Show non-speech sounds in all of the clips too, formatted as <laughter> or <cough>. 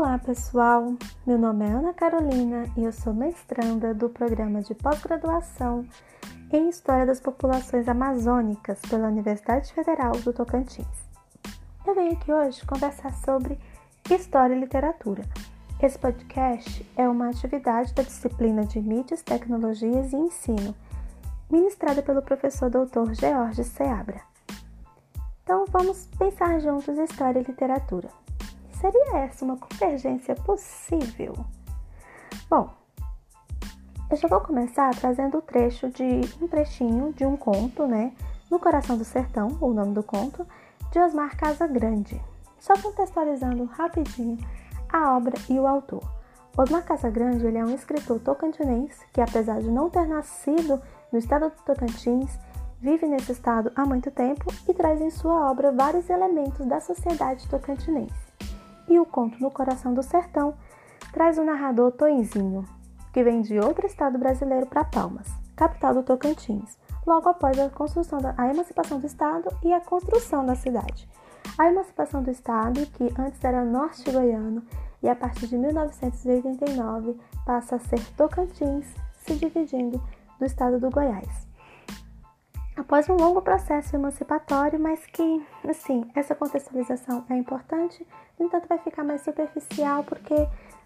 Olá, pessoal. Meu nome é Ana Carolina e eu sou mestranda do programa de pós-graduação em História das Populações Amazônicas pela Universidade Federal do Tocantins. Eu venho aqui hoje conversar sobre História e Literatura. Esse podcast é uma atividade da disciplina de Mídias, Tecnologias e Ensino, ministrada pelo professor Dr. George Seabra. Então, vamos pensar juntos História e Literatura. Seria essa uma convergência possível? Bom, eu já vou começar trazendo o trecho de um trechinho de um conto, né? No Coração do Sertão, o nome do conto, de Osmar Casagrande. Só contextualizando rapidinho a obra e o autor. Osmar Casagrande ele é um escritor tocantinense que, apesar de não ter nascido no estado do Tocantins, vive nesse estado há muito tempo e traz em sua obra vários elementos da sociedade tocantinense e o conto No Coração do Sertão traz o narrador Toinzinho, que vem de outro estado brasileiro para Palmas, capital do Tocantins, logo após a construção da a emancipação do estado e a construção da cidade. A emancipação do estado, que antes era norte goiano e a partir de 1989 passa a ser Tocantins, se dividindo do estado do Goiás após um longo processo emancipatório, mas que, assim, essa contextualização é importante, no entanto vai ficar mais superficial porque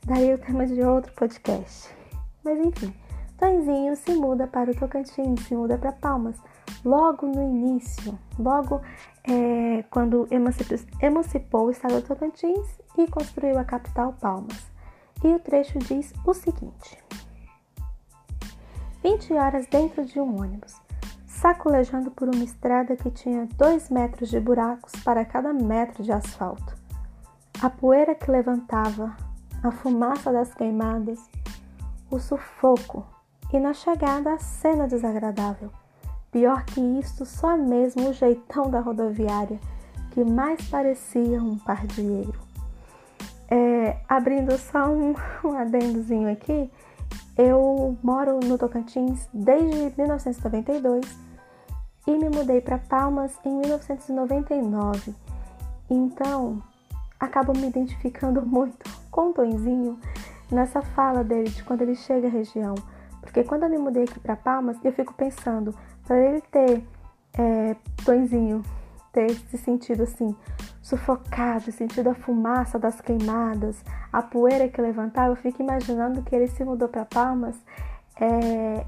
daria o tema de outro podcast. Mas enfim, Tonzinho se muda para o Tocantins, se muda para Palmas, logo no início, logo é, quando emancipou, emancipou o estado do Tocantins e construiu a capital Palmas. E o trecho diz o seguinte: 20 horas dentro de um ônibus sacolejando por uma estrada que tinha dois metros de buracos para cada metro de asfalto. A poeira que levantava, a fumaça das queimadas, o sufoco e na chegada a cena desagradável. Pior que isso, só mesmo o jeitão da rodoviária, que mais parecia um pardieiro. É, abrindo só um, um adendozinho aqui, eu moro no Tocantins desde 1992 e me mudei para Palmas em 1999. Então, acabo me identificando <laughs> muito com o Tonzinho nessa fala dele de quando ele chega à região. Porque quando eu me mudei aqui para Palmas, eu fico pensando, para ele ter é, Tonzinho, ter se sentido assim, sufocado, sentido a fumaça das queimadas, a poeira que levantava, eu fico imaginando que ele se mudou para Palmas é,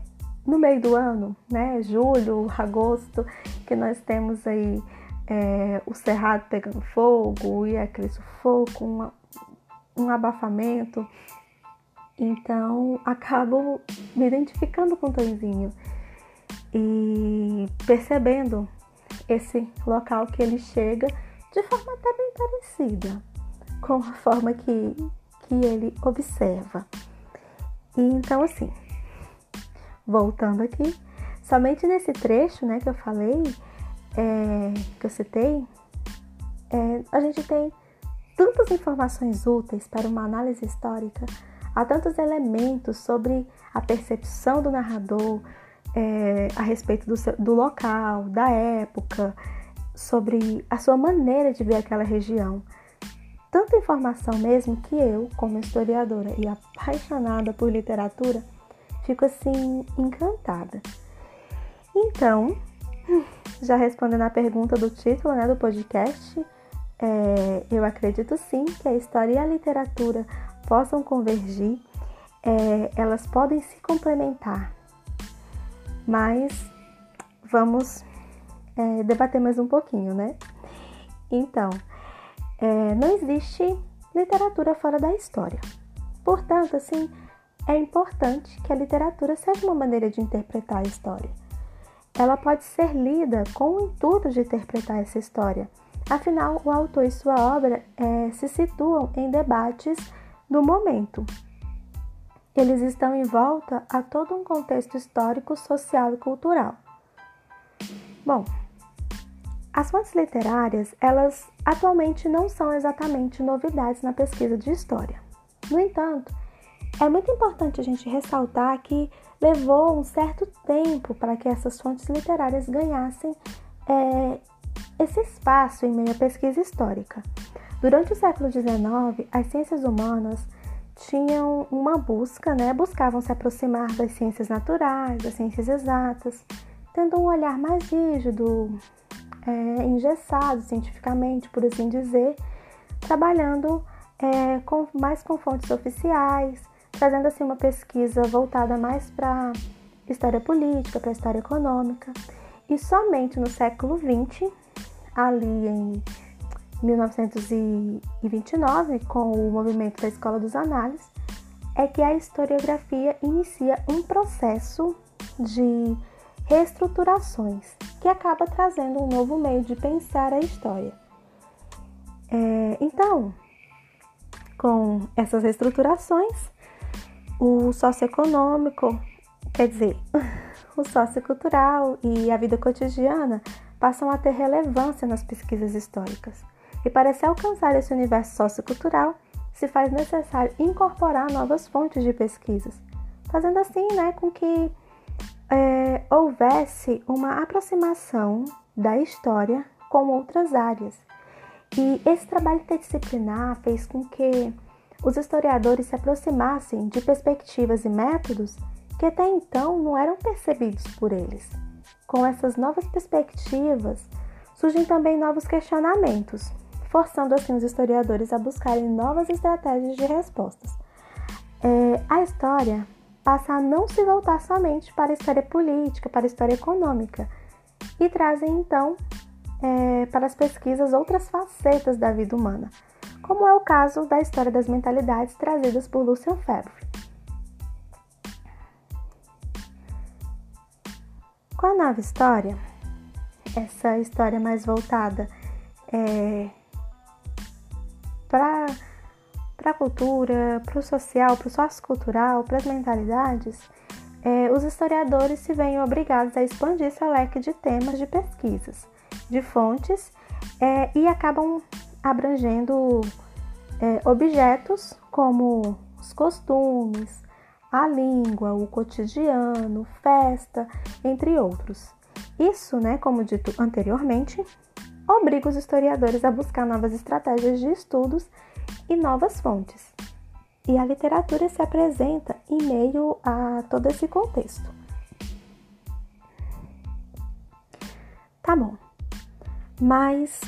no meio do ano, né, julho, agosto, que nós temos aí é, o cerrado pegando fogo e aquele sufoco, um, um abafamento. Então, acabo me identificando com o Tonzinho e percebendo esse local que ele chega de forma até bem parecida com a forma que, que ele observa. E então, assim, voltando aqui, somente nesse trecho né, que eu falei, é, que eu citei, é, a gente tem tantas informações úteis para uma análise histórica, há tantos elementos sobre a percepção do narrador é, a respeito do, do local, da época, sobre a sua maneira de ver aquela região. Tanta informação mesmo que eu, como historiadora e apaixonada por literatura, fico assim encantada. Então, <laughs> já respondendo a pergunta do título né, do podcast, é, eu acredito sim que a história e a literatura possam convergir, é, elas podem se complementar, mas vamos é, debater mais um pouquinho, né? Então, é, não existe literatura fora da história. Portanto, assim, é importante que a literatura seja uma maneira de interpretar a história. Ela pode ser lida com o intuito de interpretar essa história. Afinal, o autor e sua obra é, se situam em debates do momento. Eles estão em volta a todo um contexto histórico, social e cultural. Bom, as fontes literárias, elas atualmente não são exatamente novidades na pesquisa de história. No entanto, é muito importante a gente ressaltar que levou um certo tempo para que essas fontes literárias ganhassem é, esse espaço em meio à pesquisa histórica. Durante o século XIX, as ciências humanas tinham uma busca, né? Buscavam se aproximar das ciências naturais, das ciências exatas, tendo um olhar mais rígido, é, engessado cientificamente, por assim dizer, trabalhando é, com, mais com fontes oficiais, trazendo assim uma pesquisa voltada mais para história política, para história econômica. E somente no século XX, ali em 1929, com o movimento da Escola dos Análises, é que a historiografia inicia um processo de reestruturações que acaba trazendo um novo meio de pensar a história. É, então, com essas reestruturações, o socioeconômico, quer dizer, <laughs> o sociocultural e a vida cotidiana passam a ter relevância nas pesquisas históricas. E para se alcançar esse universo sociocultural, se faz necessário incorporar novas fontes de pesquisas, fazendo assim né, com que é, houvesse uma aproximação da história com outras áreas. E esse trabalho interdisciplinar fez com que os historiadores se aproximassem de perspectivas e métodos que até então não eram percebidos por eles. Com essas novas perspectivas, surgem também novos questionamentos, forçando assim os historiadores a buscarem novas estratégias de respostas. É, a história passa a não se voltar somente para a história política, para a história econômica, e trazem então é, para as pesquisas outras facetas da vida humana, como é o caso da história das mentalidades trazidas por Lucian Febvre. Com a nova história, essa história mais voltada é, para a cultura, para o social, para o sociocultural, para as mentalidades, é, os historiadores se veem obrigados a expandir seu leque de temas de pesquisas, de fontes é, e acabam abrangendo é, objetos como os costumes, a língua, o cotidiano, festa, entre outros. Isso, né, como dito anteriormente, obriga os historiadores a buscar novas estratégias de estudos e novas fontes. E a literatura se apresenta em meio a todo esse contexto. Tá bom. Mas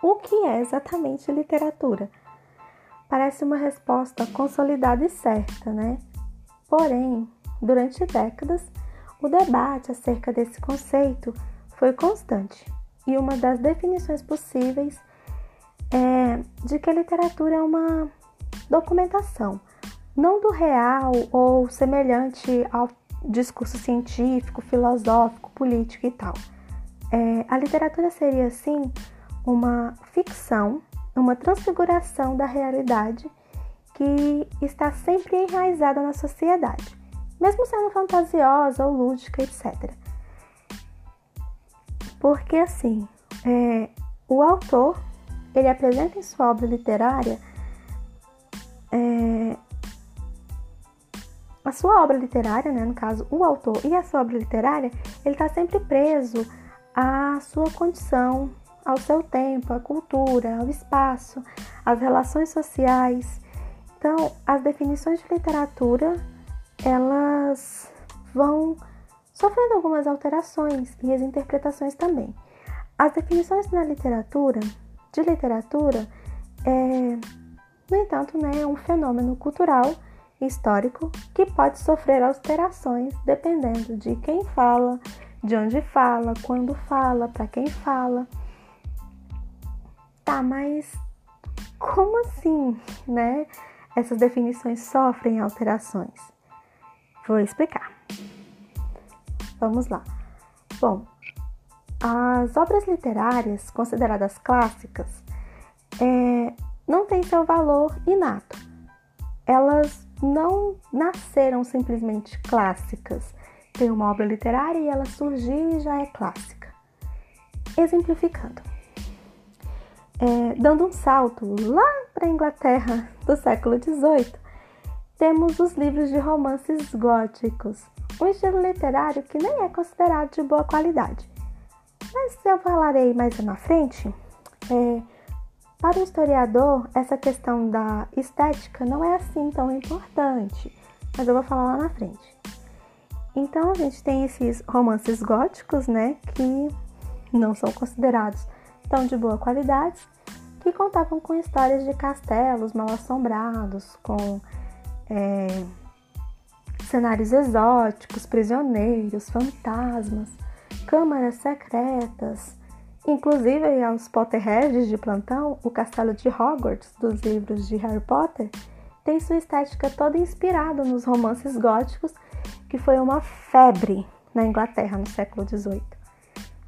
o que é exatamente literatura? Parece uma resposta consolidada e certa, né? Porém, durante décadas, o debate acerca desse conceito foi constante e uma das definições possíveis é, de que a literatura é uma documentação, não do real ou semelhante ao discurso científico, filosófico, político e tal. É, a literatura seria, assim, uma ficção, uma transfiguração da realidade que está sempre enraizada na sociedade, mesmo sendo fantasiosa ou lúdica, etc. Porque, assim, é, o autor ele apresenta em sua obra literária é, a sua obra literária, né, no caso, o autor e a sua obra literária, ele está sempre preso à sua condição, ao seu tempo, à cultura, ao espaço, às relações sociais. Então, as definições de literatura, elas vão sofrendo algumas alterações e as interpretações também. As definições na literatura, de literatura é, no entanto, né, é um fenômeno cultural histórico que pode sofrer alterações dependendo de quem fala, de onde fala, quando fala, para quem fala. Tá, mas como assim, né? Essas definições sofrem alterações. Vou explicar. Vamos lá. Bom, as obras literárias consideradas clássicas é, não têm seu valor inato. Elas não nasceram simplesmente clássicas. Tem uma obra literária e ela surgiu e já é clássica. Exemplificando, é, dando um salto lá para a Inglaterra do século XVIII, temos os livros de romances góticos, um estilo literário que nem é considerado de boa qualidade mas eu falarei mais na frente. É, Para o historiador, essa questão da estética não é assim tão importante, mas eu vou falar lá na frente. Então a gente tem esses romances góticos, né, que não são considerados tão de boa qualidade, que contavam com histórias de castelos mal assombrados, com é, cenários exóticos, prisioneiros, fantasmas, câmaras secretas. Inclusive, aos Potterheads de plantão, o castelo de Hogwarts dos livros de Harry Potter tem sua estética toda inspirada nos romances góticos, que foi uma febre na Inglaterra no século XVIII.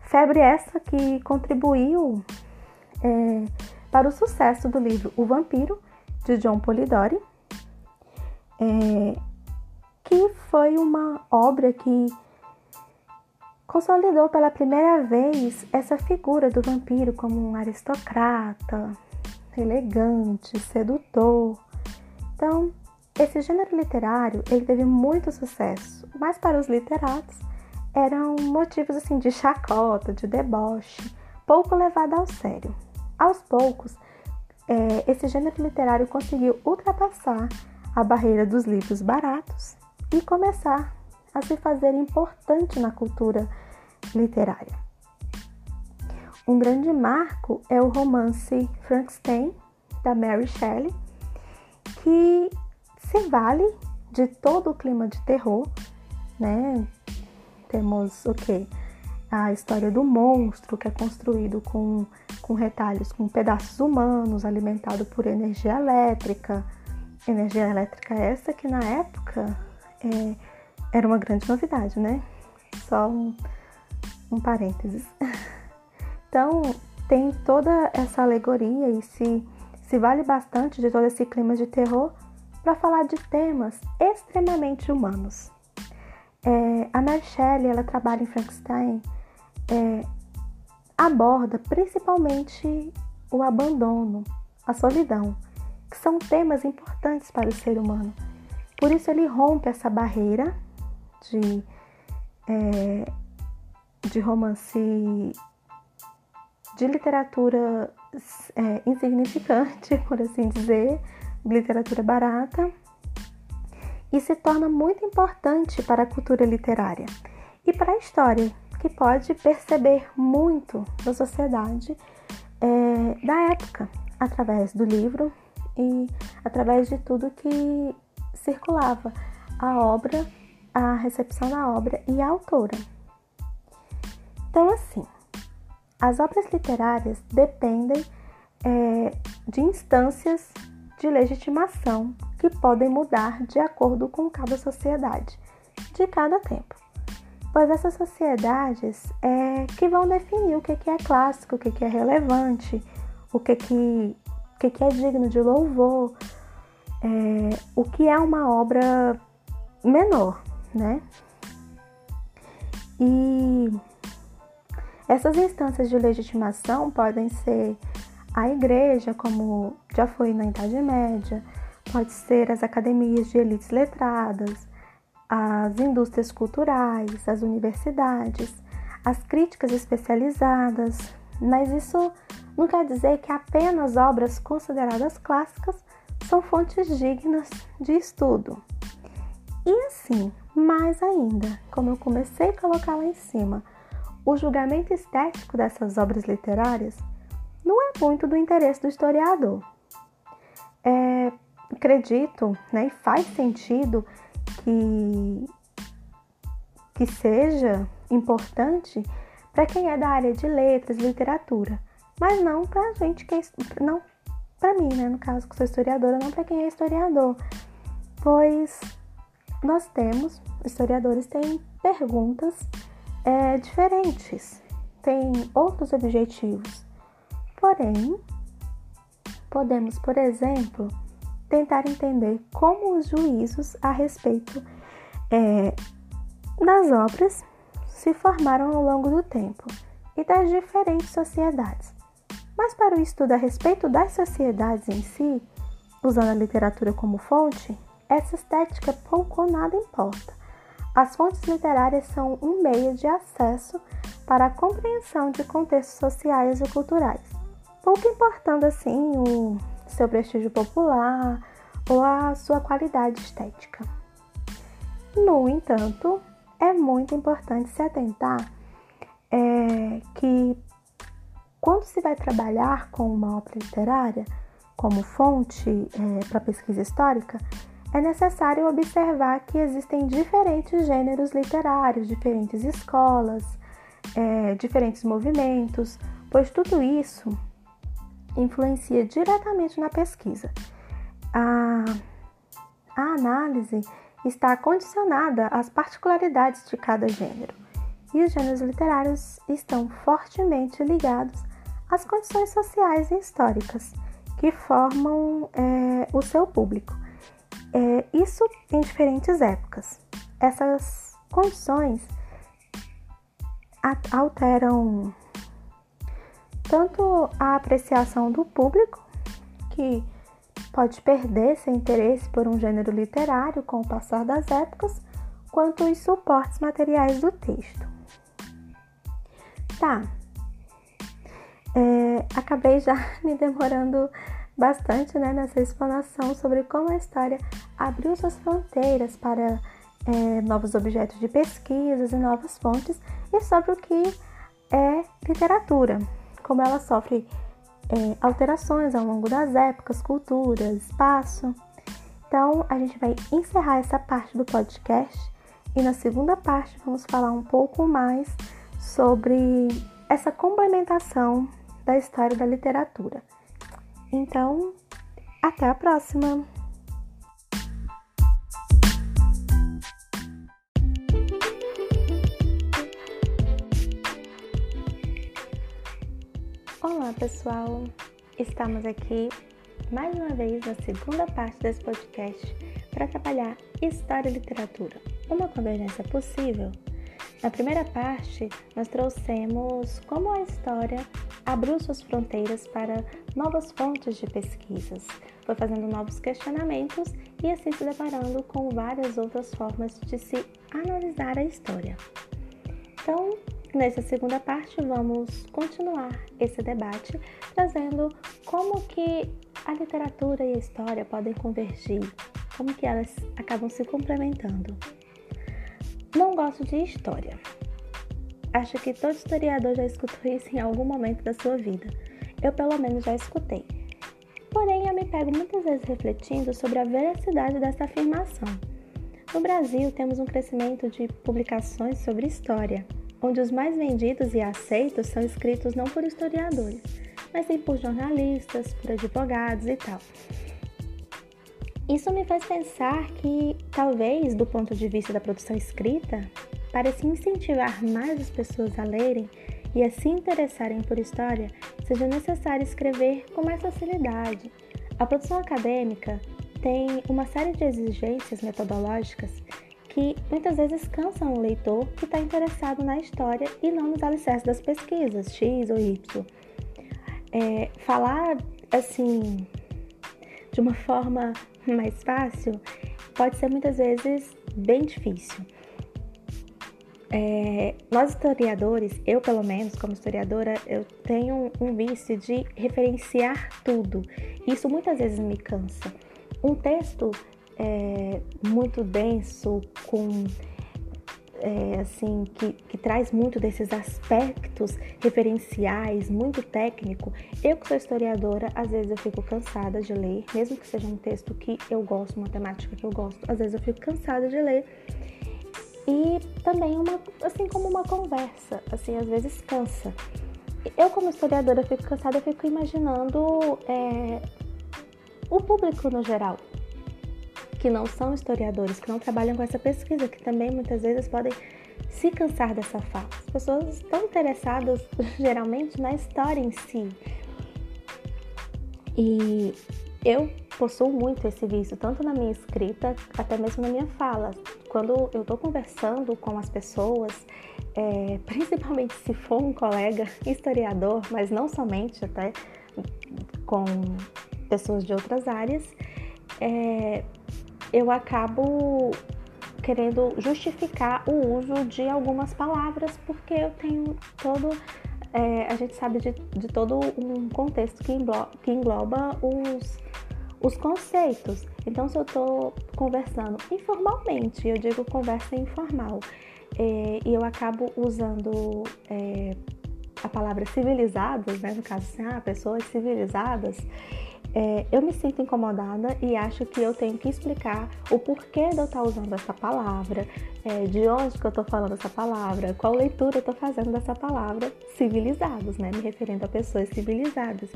Febre essa que contribuiu é, para o sucesso do livro O Vampiro, de John Polidori, é, que foi uma obra que consolidou pela primeira vez essa figura do vampiro como um aristocrata, elegante, sedutor. Então, esse gênero literário ele teve muito sucesso, mas para os literatos eram motivos assim de chacota, de deboche, pouco levado ao sério. Aos poucos, é, esse gênero literário conseguiu ultrapassar a barreira dos livros baratos e começar a se fazer importante na cultura literária. Um grande marco é o romance Frankenstein, da Mary Shelley, que se vale de todo o clima de terror, né? Temos o que? A história do monstro, que é construído com, com retalhos, com pedaços humanos, alimentado por energia elétrica. Energia elétrica essa que na época é, era uma grande novidade, né? Só um, um parênteses. <laughs> Então, tem toda essa alegoria e se, se vale bastante de todo esse clima de terror para falar de temas extremamente humanos. É, a Mary Shelley, ela trabalha em Frankenstein, é, aborda principalmente o abandono, a solidão, que são temas importantes para o ser humano. Por isso ele rompe essa barreira de, é, de romance, de literatura é, insignificante, <laughs> por assim dizer, literatura barata, e se torna muito importante para a cultura literária e para a história, que pode perceber muito da sociedade é, da época, através do livro e através de tudo que circulava a obra, a recepção da obra e a autora. Então, assim, as obras literárias dependem é, de instâncias de legitimação que podem mudar de acordo com cada sociedade, de cada tempo. Pois essas sociedades é que vão definir o que é clássico, o que é relevante, o que, que, o que é digno de louvor, é, o que é uma obra menor, né? E essas instâncias de legitimação podem ser a igreja, como já foi na Idade Média, pode ser as academias de elites letradas, as indústrias culturais, as universidades, as críticas especializadas, mas isso não quer dizer que apenas obras consideradas clássicas são fontes dignas de estudo. E assim, mais ainda, como eu comecei a colocar lá em cima, o julgamento estético dessas obras literárias não é muito do interesse do historiador. É, acredito né, e faz sentido que, que seja importante para quem é da área de letras, literatura, mas não para a gente que é, não para mim, né, no caso que sou historiadora, não para quem é historiador, pois nós temos historiadores têm perguntas é, diferentes, têm outros objetivos. Porém, podemos, por exemplo, tentar entender como os juízos a respeito é, das obras se formaram ao longo do tempo e das diferentes sociedades. Mas para o estudo a respeito das sociedades em si, usando a literatura como fonte, essa estética pouco ou nada importa. As fontes literárias são um meio de acesso para a compreensão de contextos sociais e culturais pouco importando assim o seu prestígio popular ou a sua qualidade estética. No entanto, é muito importante se atentar é, que quando se vai trabalhar com uma obra literária como fonte é, para pesquisa histórica, é necessário observar que existem diferentes gêneros literários, diferentes escolas, é, diferentes movimentos, pois tudo isso influencia diretamente na pesquisa. A, a análise está condicionada às particularidades de cada gênero, e os gêneros literários estão fortemente ligados às condições sociais e históricas que formam é, o seu público. É, isso em diferentes épocas. Essas condições alteram tanto a apreciação do público, que pode perder seu interesse por um gênero literário com o passar das épocas, quanto os suportes materiais do texto. Tá, é, acabei já <laughs> me demorando bastante né, nessa explanação sobre como a história abriu suas fronteiras para é, novos objetos de pesquisas e novas fontes e sobre o que é literatura como ela sofre é, alterações ao longo das épocas, culturas, espaço. Então, a gente vai encerrar essa parte do podcast e na segunda parte vamos falar um pouco mais sobre essa complementação da história da literatura. Então, até a próxima! Olá pessoal, estamos aqui mais uma vez na segunda parte desse podcast para trabalhar História e Literatura, uma convergência possível. Na primeira parte, nós trouxemos como a história abriu suas fronteiras para novas fontes de pesquisas, foi fazendo novos questionamentos e assim se deparando com várias outras formas de se analisar a história. Então, Nessa segunda parte, vamos continuar esse debate trazendo como que a literatura e a história podem convergir, como que elas acabam se complementando. Não gosto de história. Acho que todo historiador já escutou isso em algum momento da sua vida. Eu, pelo menos, já escutei. Porém, eu me pego muitas vezes refletindo sobre a veracidade dessa afirmação. No Brasil, temos um crescimento de publicações sobre história onde os mais vendidos e aceitos são escritos não por historiadores, mas sim por jornalistas, por advogados e tal. Isso me faz pensar que, talvez, do ponto de vista da produção escrita, se incentivar mais as pessoas a lerem e a se interessarem por história, seja necessário escrever com mais facilidade. A produção acadêmica tem uma série de exigências metodológicas que muitas vezes cansam o leitor que está interessado na história e não nos alicerces das pesquisas, X ou Y. É, falar assim de uma <laughs> forma mais fácil pode ser muitas vezes bem difícil. É, nós historiadores, eu pelo menos como historiadora, eu tenho um vício de referenciar tudo. Isso muitas vezes me cansa. Um texto é, muito denso, com é, assim que, que, traz muito desses aspectos referenciais, muito técnico. Eu que sou historiadora, às vezes eu fico cansada de ler, mesmo que seja um texto que eu gosto, uma temática que eu gosto, às vezes eu fico cansada de ler. E também uma, assim como uma conversa, assim às vezes cansa. Eu como historiadora fico cansada, eu fico imaginando é, o público no geral, que não são historiadores, que não trabalham com essa pesquisa, que também muitas vezes podem se cansar dessa fala. As pessoas estão interessadas <laughs> geralmente na história em si. E eu possuo muito esse vício, tanto na minha escrita, até mesmo na minha fala. Quando eu estou conversando com as pessoas, é, <laughs> principalmente se for um colega historiador, mas não somente, até com pessoas de outras áreas, é, eu acabo querendo justificar o uso de algumas palavras porque eu tenho todo é, a gente sabe de, de, todo um contexto que engloba, que engloba os, os conceitos. Então, se eu estou conversando informalmente, eu digo conversa informal, é, e eu acabo usando é, a palavra civilizados, né? no caso, assim, ah, pessoas civilizadas, é, eu me sinto incomodada e acho que eu tenho que explicar o porquê de eu estar usando essa palavra, é, de onde que eu estou falando essa palavra, qual leitura eu estou fazendo dessa palavra, civilizados, né? Me referindo a pessoas civilizadas.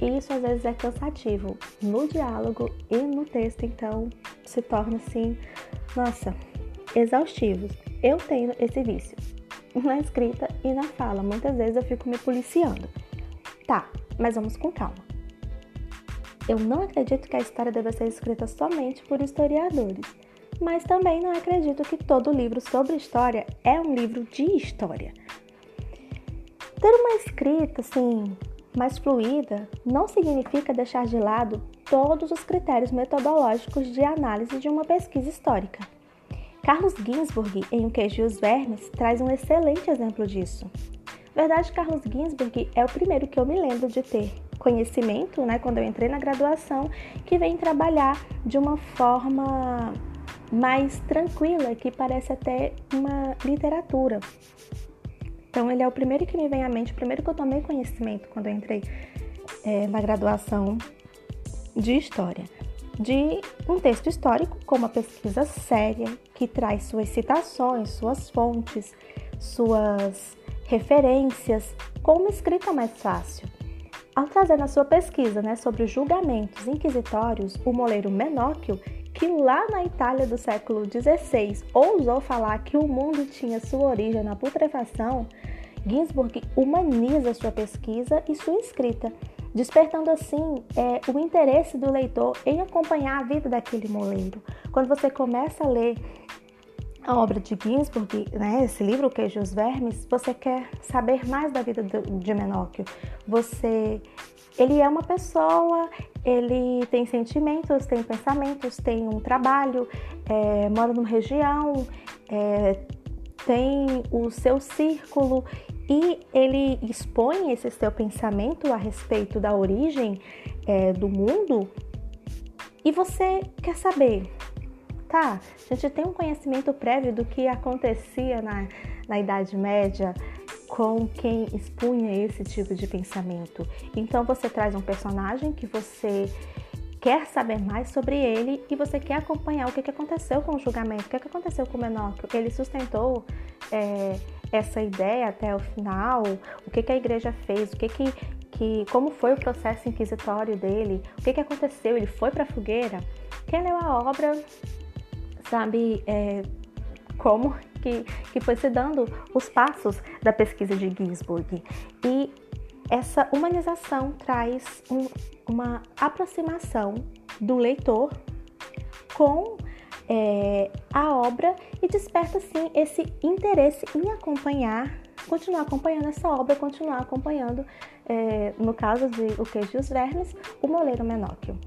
E isso às vezes é cansativo no diálogo e no texto, então se torna assim, nossa, exaustivo. Eu tenho esse vício na escrita e na fala. Muitas vezes eu fico me policiando. Tá, mas vamos com calma. Eu não acredito que a história deva ser escrita somente por historiadores, mas também não acredito que todo livro sobre história é um livro de história. Ter uma escrita assim mais fluida não significa deixar de lado todos os critérios metodológicos de análise de uma pesquisa histórica. Carlos Ginsburg, em O Queijo e os Vermes, traz um excelente exemplo disso. Verdade, Carlos Ginsburg é o primeiro que eu me lembro de ter conhecimento, né, quando eu entrei na graduação, que vem trabalhar de uma forma mais tranquila, que parece até uma literatura. Então, ele é o primeiro que me vem à mente, o primeiro que eu tomei conhecimento quando eu entrei é, na graduação de História. De um texto histórico com uma pesquisa séria, que traz suas citações, suas fontes, suas referências, com uma escrita mais fácil. Ao trazer na sua pesquisa né, sobre os julgamentos inquisitórios, o moleiro Menóquio, que lá na Itália do século XVI ousou falar que o mundo tinha sua origem na putrefação, Ginsburg humaniza sua pesquisa e sua escrita, despertando assim é, o interesse do leitor em acompanhar a vida daquele moleiro. Quando você começa a ler a obra de Ginsburg, né, esse livro, Queijo os Vermes, você quer saber mais da vida de Menóquio. Você, ele é uma pessoa, ele tem sentimentos, tem pensamentos, tem um trabalho, é, mora numa região, é, tem o seu círculo e ele expõe esse seu pensamento a respeito da origem é, do mundo e você quer saber tá? A gente tem um conhecimento prévio do que acontecia na, na Idade Média com quem expunha esse tipo de pensamento. Então você traz um personagem que você quer saber mais sobre ele e você quer acompanhar o que, que aconteceu com o julgamento, o que, que aconteceu com o Menóquio. Ele sustentou é, essa ideia até o final, o que, que a igreja fez, o que, que, que como foi o processo inquisitório dele, o que, que aconteceu, ele foi para a fogueira. Quem leu a obra sabe é, como que, que foi se dando os passos da pesquisa de Ginsburg. E essa humanização traz um, uma aproximação do leitor com é, a obra e desperta sim esse interesse em acompanhar, continuar acompanhando essa obra, continuar acompanhando, é, no caso de O Queijo e os Vermes, o Moleiro Menóquio.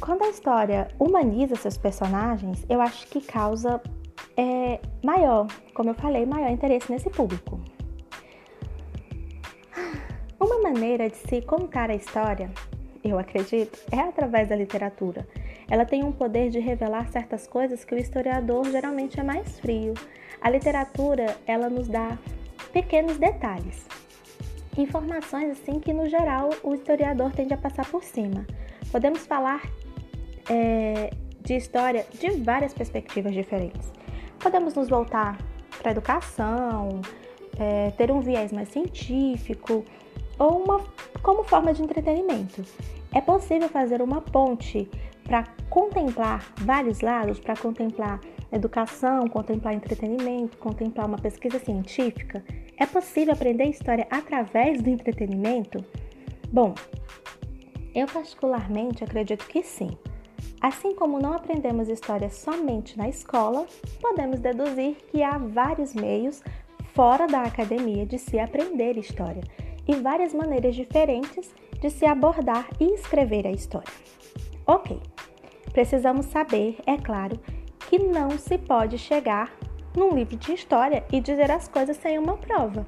Quando a história humaniza seus personagens, eu acho que causa é, maior, como eu falei, maior interesse nesse público. Uma maneira de se contar a história, eu acredito, é através da literatura. Ela tem um poder de revelar certas coisas que o historiador geralmente é mais frio. A literatura, ela nos dá pequenos detalhes, informações assim que no geral o historiador tende a passar por cima. Podemos falar é, de história de várias perspectivas diferentes. Podemos nos voltar para a educação, é, ter um viés mais científico ou uma como forma de entretenimento. É possível fazer uma ponte para contemplar vários lados, para contemplar educação, contemplar entretenimento, contemplar uma pesquisa científica? É possível aprender história através do entretenimento? Bom, eu particularmente acredito que sim. Assim como não aprendemos história somente na escola, podemos deduzir que há vários meios fora da academia de se aprender história e várias maneiras diferentes de se abordar e escrever a história. Ok, precisamos saber, é claro, que não se pode chegar num livro de história e dizer as coisas sem uma prova.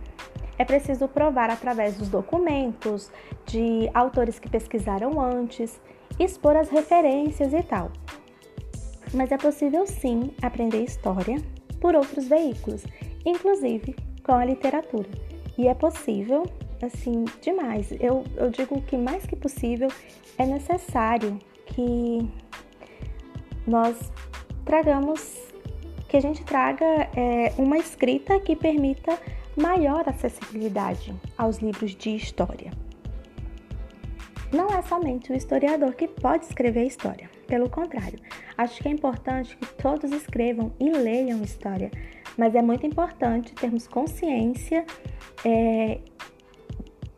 é preciso provar através dos documentos, de autores que pesquisaram antes, expor as referências e tal. Mas é possível sim aprender história por outros veículos, inclusive com a literatura. E é possível, assim, demais. Eu, eu digo que mais que possível é necessário que nós tragamos, que a gente traga é, uma escrita que permita maior acessibilidade aos livros de história. Não é somente o historiador que pode escrever história, pelo contrário, acho que é importante que todos escrevam e leiam história, mas é muito importante termos consciência é,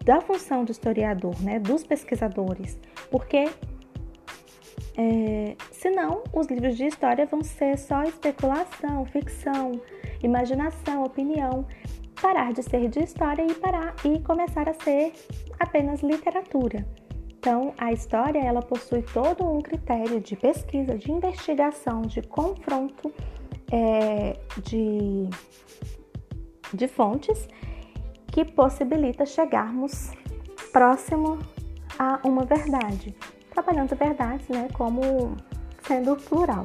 da função do historiador, né, dos pesquisadores, porque é, senão os livros de história vão ser só especulação, ficção, imaginação, opinião, parar de ser de história e parar e começar a ser apenas literatura. Então, a história ela possui todo um critério de pesquisa, de investigação, de confronto é, de, de fontes que possibilita chegarmos próximo a uma verdade, trabalhando verdades né, como sendo plural.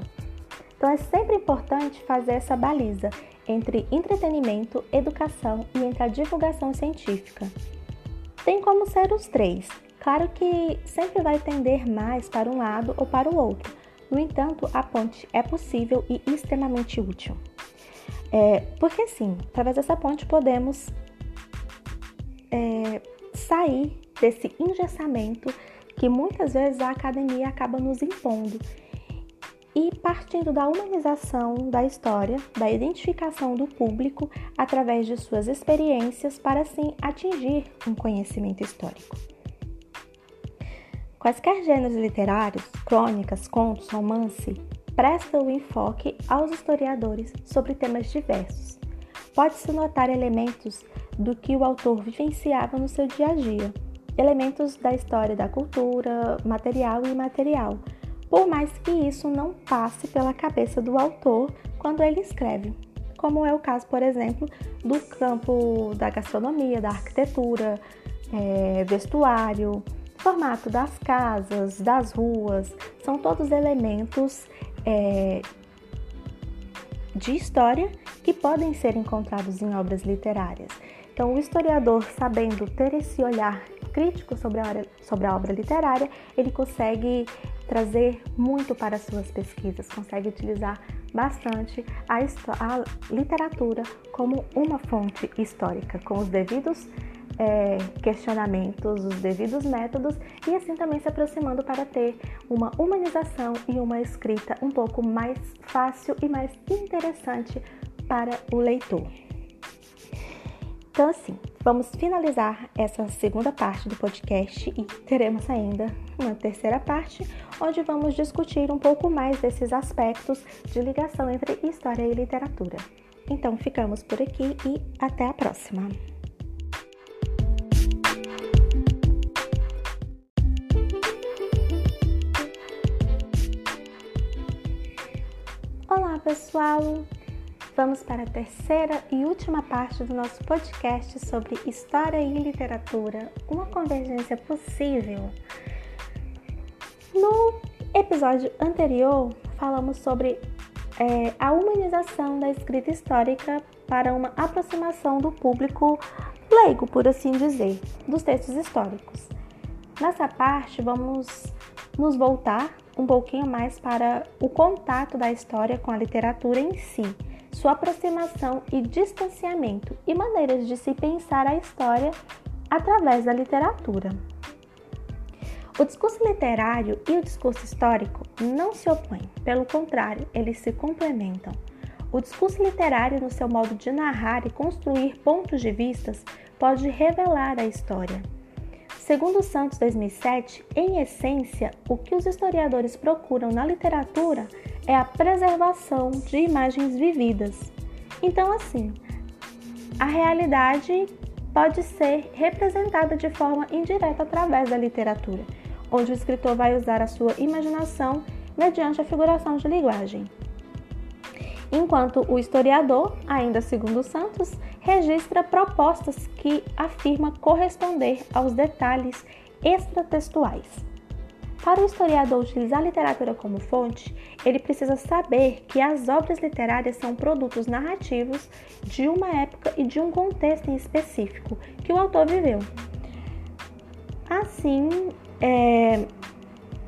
Então é sempre importante fazer essa baliza entre entretenimento, educação e entre a divulgação científica. Tem como ser os três. Claro que sempre vai tender mais para um lado ou para o outro. No entanto, a ponte é possível e extremamente útil. É, porque sim, através dessa ponte podemos é, sair desse engessamento que muitas vezes a academia acaba nos impondo e partindo da humanização da história, da identificação do público através de suas experiências para assim atingir um conhecimento histórico. Quaisquer gêneros literários, crônicas, contos, romance, prestam o enfoque aos historiadores sobre temas diversos. Pode-se notar elementos do que o autor vivenciava no seu dia a dia, elementos da história da cultura, material e imaterial, por mais que isso não passe pela cabeça do autor quando ele escreve, como é o caso, por exemplo, do campo da gastronomia, da arquitetura, é, vestuário, formato das casas, das ruas, são todos elementos é, de história que podem ser encontrados em obras literárias. Então, o historiador, sabendo ter esse olhar crítico sobre a, obra, sobre a obra literária, ele consegue trazer muito para suas pesquisas, consegue utilizar bastante a, a literatura como uma fonte histórica, com os devidos é, questionamentos, os devidos métodos e assim também se aproximando para ter uma humanização e uma escrita um pouco mais fácil e mais interessante para o leitor. Então, assim, vamos finalizar essa segunda parte do podcast e teremos ainda uma terceira parte, onde vamos discutir um pouco mais desses aspectos de ligação entre história e literatura. Então, ficamos por aqui e até a próxima! Olá, pessoal! vamos para a terceira e última parte do nosso podcast sobre história e literatura, uma convergência possível. No episódio anterior, falamos sobre é, a humanização da escrita histórica para uma aproximação do público leigo, por assim dizer, dos textos históricos. Nessa parte, vamos nos voltar um pouquinho mais para o contato da história com a literatura em si sua aproximação e distanciamento e maneiras de se pensar a história através da literatura. O discurso literário e o discurso histórico não se opõem, pelo contrário, eles se complementam. O discurso literário, no seu modo de narrar e construir pontos de vistas, pode revelar a história. Segundo Santos 2007, em essência, o que os historiadores procuram na literatura é a preservação de imagens vividas. Então, assim, a realidade pode ser representada de forma indireta através da literatura, onde o escritor vai usar a sua imaginação mediante a figuração de linguagem. Enquanto o historiador, ainda segundo Santos, registra propostas que afirma corresponder aos detalhes extratextuais. Para o historiador utilizar a literatura como fonte, ele precisa saber que as obras literárias são produtos narrativos de uma época e de um contexto em específico que o autor viveu. Assim, é,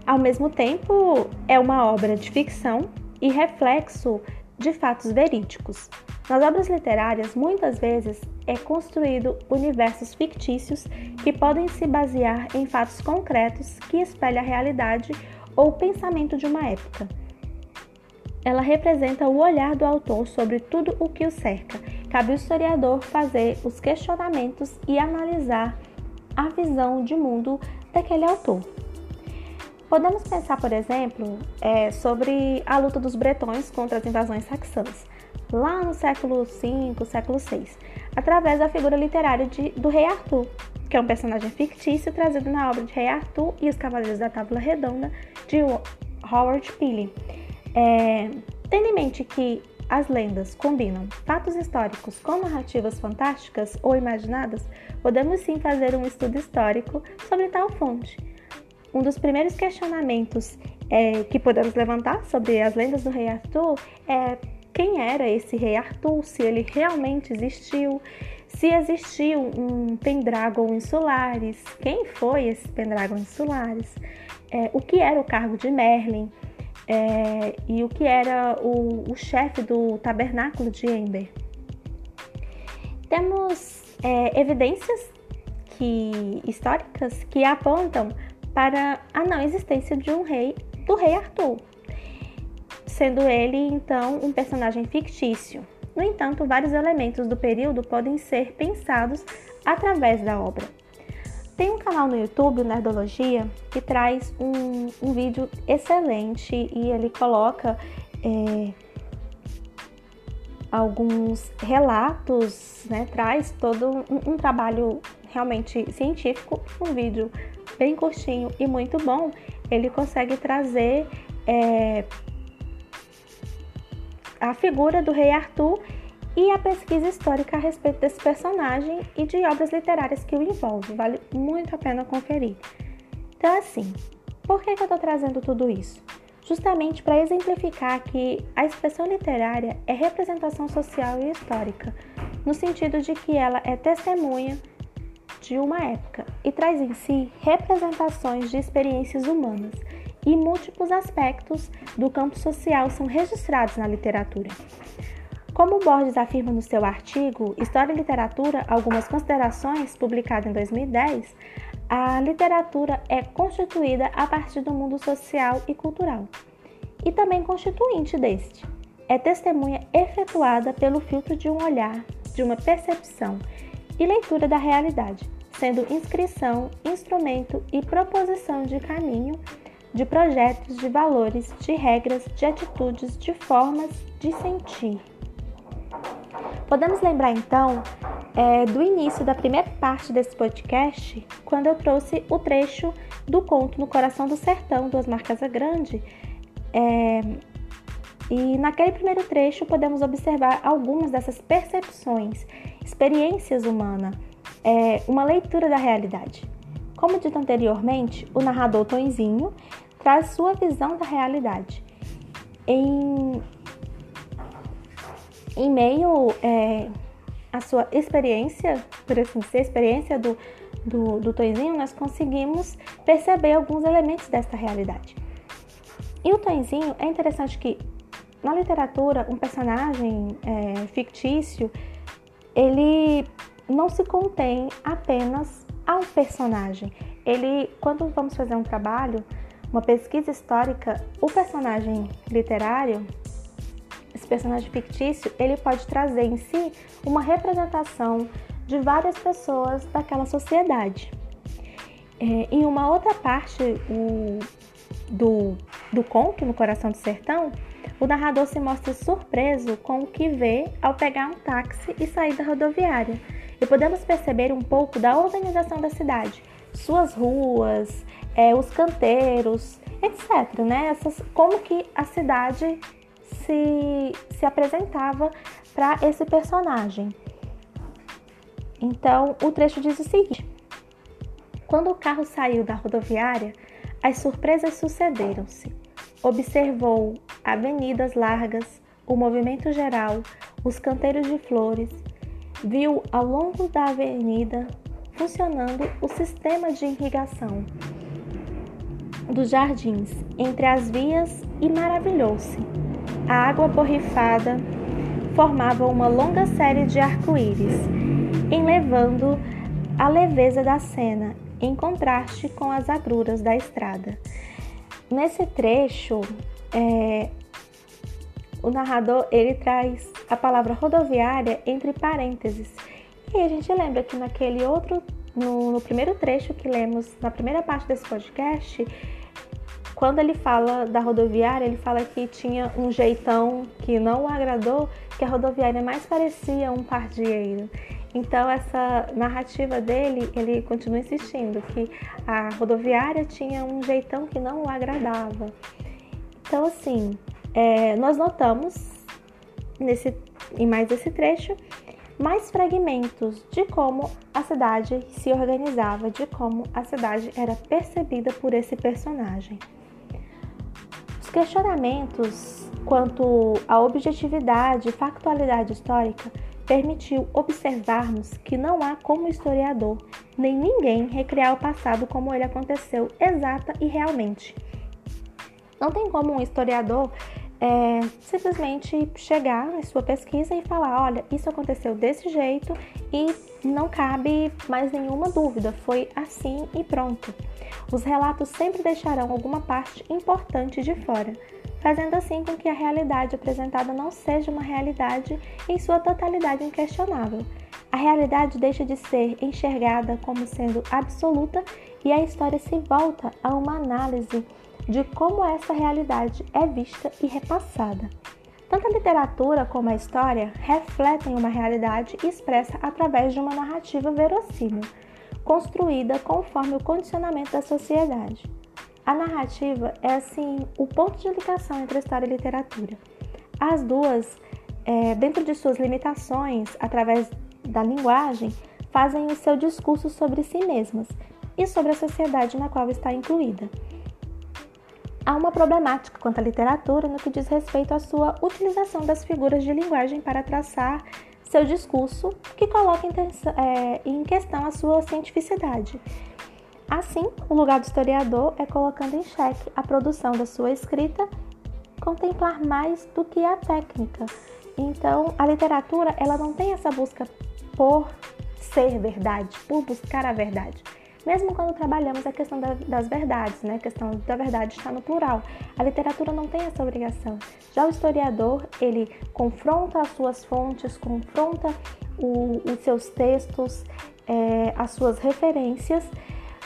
ao mesmo tempo, é uma obra de ficção e reflexo de fatos verídicos. Nas obras literárias, muitas vezes é construído universos fictícios que podem se basear em fatos concretos que espelham a realidade ou o pensamento de uma época. Ela representa o olhar do autor sobre tudo o que o cerca. Cabe ao historiador fazer os questionamentos e analisar a visão de mundo daquele autor. Podemos pensar, por exemplo, é, sobre a luta dos bretões contra as invasões saxãs, lá no século V, século VI, através da figura literária de, do rei Arthur, que é um personagem fictício trazido na obra de Rei Arthur e os Cavaleiros da Tábua Redonda, de Howard Pyle. É, tendo em mente que as lendas combinam fatos históricos com narrativas fantásticas ou imaginadas, podemos sim fazer um estudo histórico sobre tal fonte. Um dos primeiros questionamentos é, que podemos levantar sobre as lendas do rei Arthur é quem era esse rei Arthur, se ele realmente existiu, se existiu um Pendragon insulares, quem foi esse Pendragon insulares, é, o que era o cargo de Merlin é, e o que era o, o chefe do tabernáculo de Ember. Temos é, evidências que, históricas que apontam para a não existência de um rei, do rei Arthur, sendo ele então um personagem fictício. No entanto, vários elementos do período podem ser pensados através da obra. Tem um canal no YouTube, Nerdologia, que traz um, um vídeo excelente e ele coloca é, alguns relatos, né, traz todo um, um trabalho realmente científico, um vídeo bem curtinho e muito bom. Ele consegue trazer é, a figura do rei Arthur e a pesquisa histórica a respeito desse personagem e de obras literárias que o envolvem. Vale muito a pena conferir. Então, assim, por que, que eu estou trazendo tudo isso? Justamente para exemplificar que a expressão literária é representação social e histórica, no sentido de que ela é testemunha de uma época e traz em si representações de experiências humanas e múltiplos aspectos do campo social são registrados na literatura. Como Borges afirma no seu artigo História e Literatura, algumas considerações, publicado em 2010, a literatura é constituída a partir do mundo social e cultural, e também constituinte deste. É testemunha efetuada pelo filtro de um olhar, de uma percepção e leitura da realidade, sendo inscrição, instrumento e proposição de caminho de projetos, de valores, de regras, de atitudes, de formas de sentir. Podemos lembrar então é, do início da primeira parte desse podcast, quando eu trouxe o trecho do conto No Coração do Sertão, do Osmar Casagrande. É, e naquele primeiro trecho podemos observar algumas dessas percepções, experiências humanas, é, uma leitura da realidade. Como dito anteriormente, o narrador Tonzinho traz sua visão da realidade. Em, em meio é, à sua experiência, por assim dizer, experiência do, do, do Tonzinho, nós conseguimos perceber alguns elementos desta realidade. E o Tonzinho, é interessante que na literatura, um personagem é, fictício, ele não se contém apenas ao personagem. Ele, quando vamos fazer um trabalho, uma pesquisa histórica, o personagem literário, esse personagem fictício, ele pode trazer em si uma representação de várias pessoas daquela sociedade. É, em uma outra parte o, do, do conto, No Coração do Sertão, o narrador se mostra surpreso com o que vê ao pegar um táxi e sair da rodoviária e podemos perceber um pouco da organização da cidade, suas ruas, é, os canteiros, etc. Né? Essas, como que a cidade se, se apresentava para esse personagem. Então, o trecho diz o seguinte: Quando o carro saiu da rodoviária, as surpresas sucederam-se. Observou avenidas largas, o movimento geral, os canteiros de flores. Viu ao longo da avenida funcionando o sistema de irrigação dos jardins entre as vias e maravilhou-se. A água borrifada formava uma longa série de arco-íris, enlevando a leveza da cena em contraste com as agruras da estrada. Nesse trecho, é, o narrador ele traz a palavra rodoviária entre parênteses. E a gente lembra que naquele outro, no, no primeiro trecho que lemos na primeira parte desse podcast, quando ele fala da rodoviária, ele fala que tinha um jeitão que não o agradou, que a rodoviária mais parecia um pardieiro. Então essa narrativa dele, ele continua insistindo que a rodoviária tinha um jeitão que não o agradava. Então assim, é, nós notamos nesse, em mais esse trecho mais fragmentos de como a cidade se organizava, de como a cidade era percebida por esse personagem. Os questionamentos quanto à objetividade e factualidade histórica permitiu observarmos que não há como historiador nem ninguém recriar o passado como ele aconteceu exata e realmente. Não tem como um historiador é, simplesmente chegar na sua pesquisa e falar: olha, isso aconteceu desse jeito e não cabe mais nenhuma dúvida, foi assim e pronto. Os relatos sempre deixarão alguma parte importante de fora, fazendo assim com que a realidade apresentada não seja uma realidade em sua totalidade inquestionável. A realidade deixa de ser enxergada como sendo absoluta e a história se volta a uma análise de como essa realidade é vista e repassada. Tanto a literatura como a história refletem uma realidade expressa através de uma narrativa verossímil, construída conforme o condicionamento da sociedade. A narrativa é, assim, o ponto de ligação entre história e literatura. As duas, é, dentro de suas limitações, através da linguagem, fazem o seu discurso sobre si mesmas e sobre a sociedade na qual está incluída. Há uma problemática quanto à literatura no que diz respeito à sua utilização das figuras de linguagem para traçar seu discurso, que coloca é, em questão a sua cientificidade. Assim, o lugar do historiador é colocando em xeque a produção da sua escrita, contemplar mais do que a técnica. Então, a literatura ela não tem essa busca por ser verdade, por buscar a verdade mesmo quando trabalhamos a questão da, das verdades, né? A questão da verdade está no plural. A literatura não tem essa obrigação. Já o historiador, ele confronta as suas fontes, confronta o, os seus textos, é, as suas referências,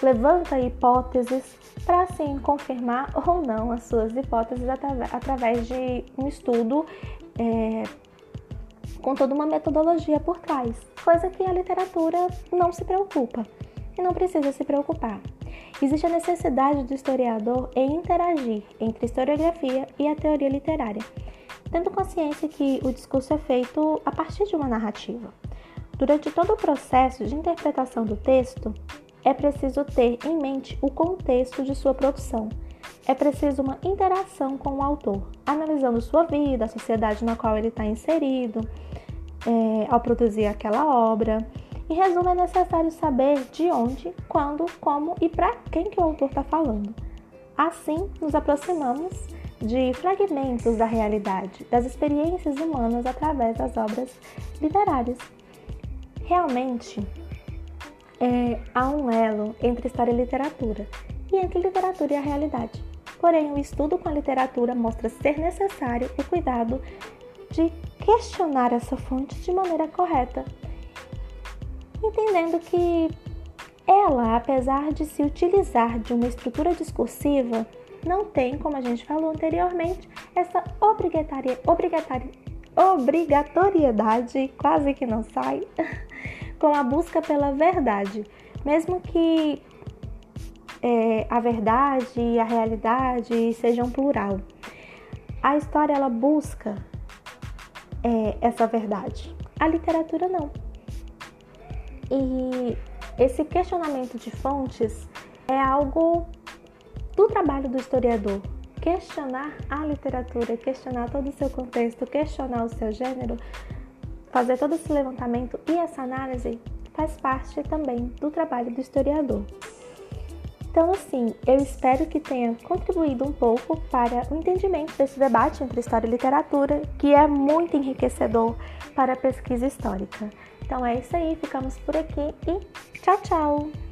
levanta hipóteses para assim confirmar <laughs> ou não as suas hipóteses através de um estudo é, com toda uma metodologia por trás, coisa que a literatura não se preocupa e não precisa se preocupar. Existe a necessidade do historiador em interagir entre a historiografia e a teoria literária, tendo consciência que o discurso é feito a partir de uma narrativa. Durante todo o processo de interpretação do texto, é preciso ter em mente o contexto de sua produção. É preciso uma interação com o autor, analisando sua vida, a sociedade na qual ele está inserido, é, ao produzir aquela obra em resumo, é necessário saber de onde, quando, como e para quem que o autor está falando. Assim, nos aproximamos de fragmentos da realidade, das experiências humanas através das obras literárias. Realmente, é, há um elo entre história e literatura, e entre literatura e a realidade. Porém, o estudo com a literatura mostra ser necessário o cuidado de questionar essa fonte de maneira correta entendendo que ela, apesar de se utilizar de uma estrutura discursiva, não tem, como a gente falou anteriormente, essa obrigatoriedade, quase que não sai, <laughs> com a busca pela verdade. Mesmo que é, a verdade e a realidade sejam plural. A história ela busca é, essa verdade. A literatura não. E esse questionamento de fontes é algo do trabalho do historiador. Questionar a literatura, questionar todo o seu contexto, questionar o seu gênero, fazer todo esse levantamento e essa análise faz parte também do trabalho do historiador. Então, assim, eu espero que tenha contribuído um pouco para o entendimento desse debate entre história e literatura, que é muito enriquecedor para a pesquisa histórica. Então é isso aí, ficamos por aqui e tchau, tchau!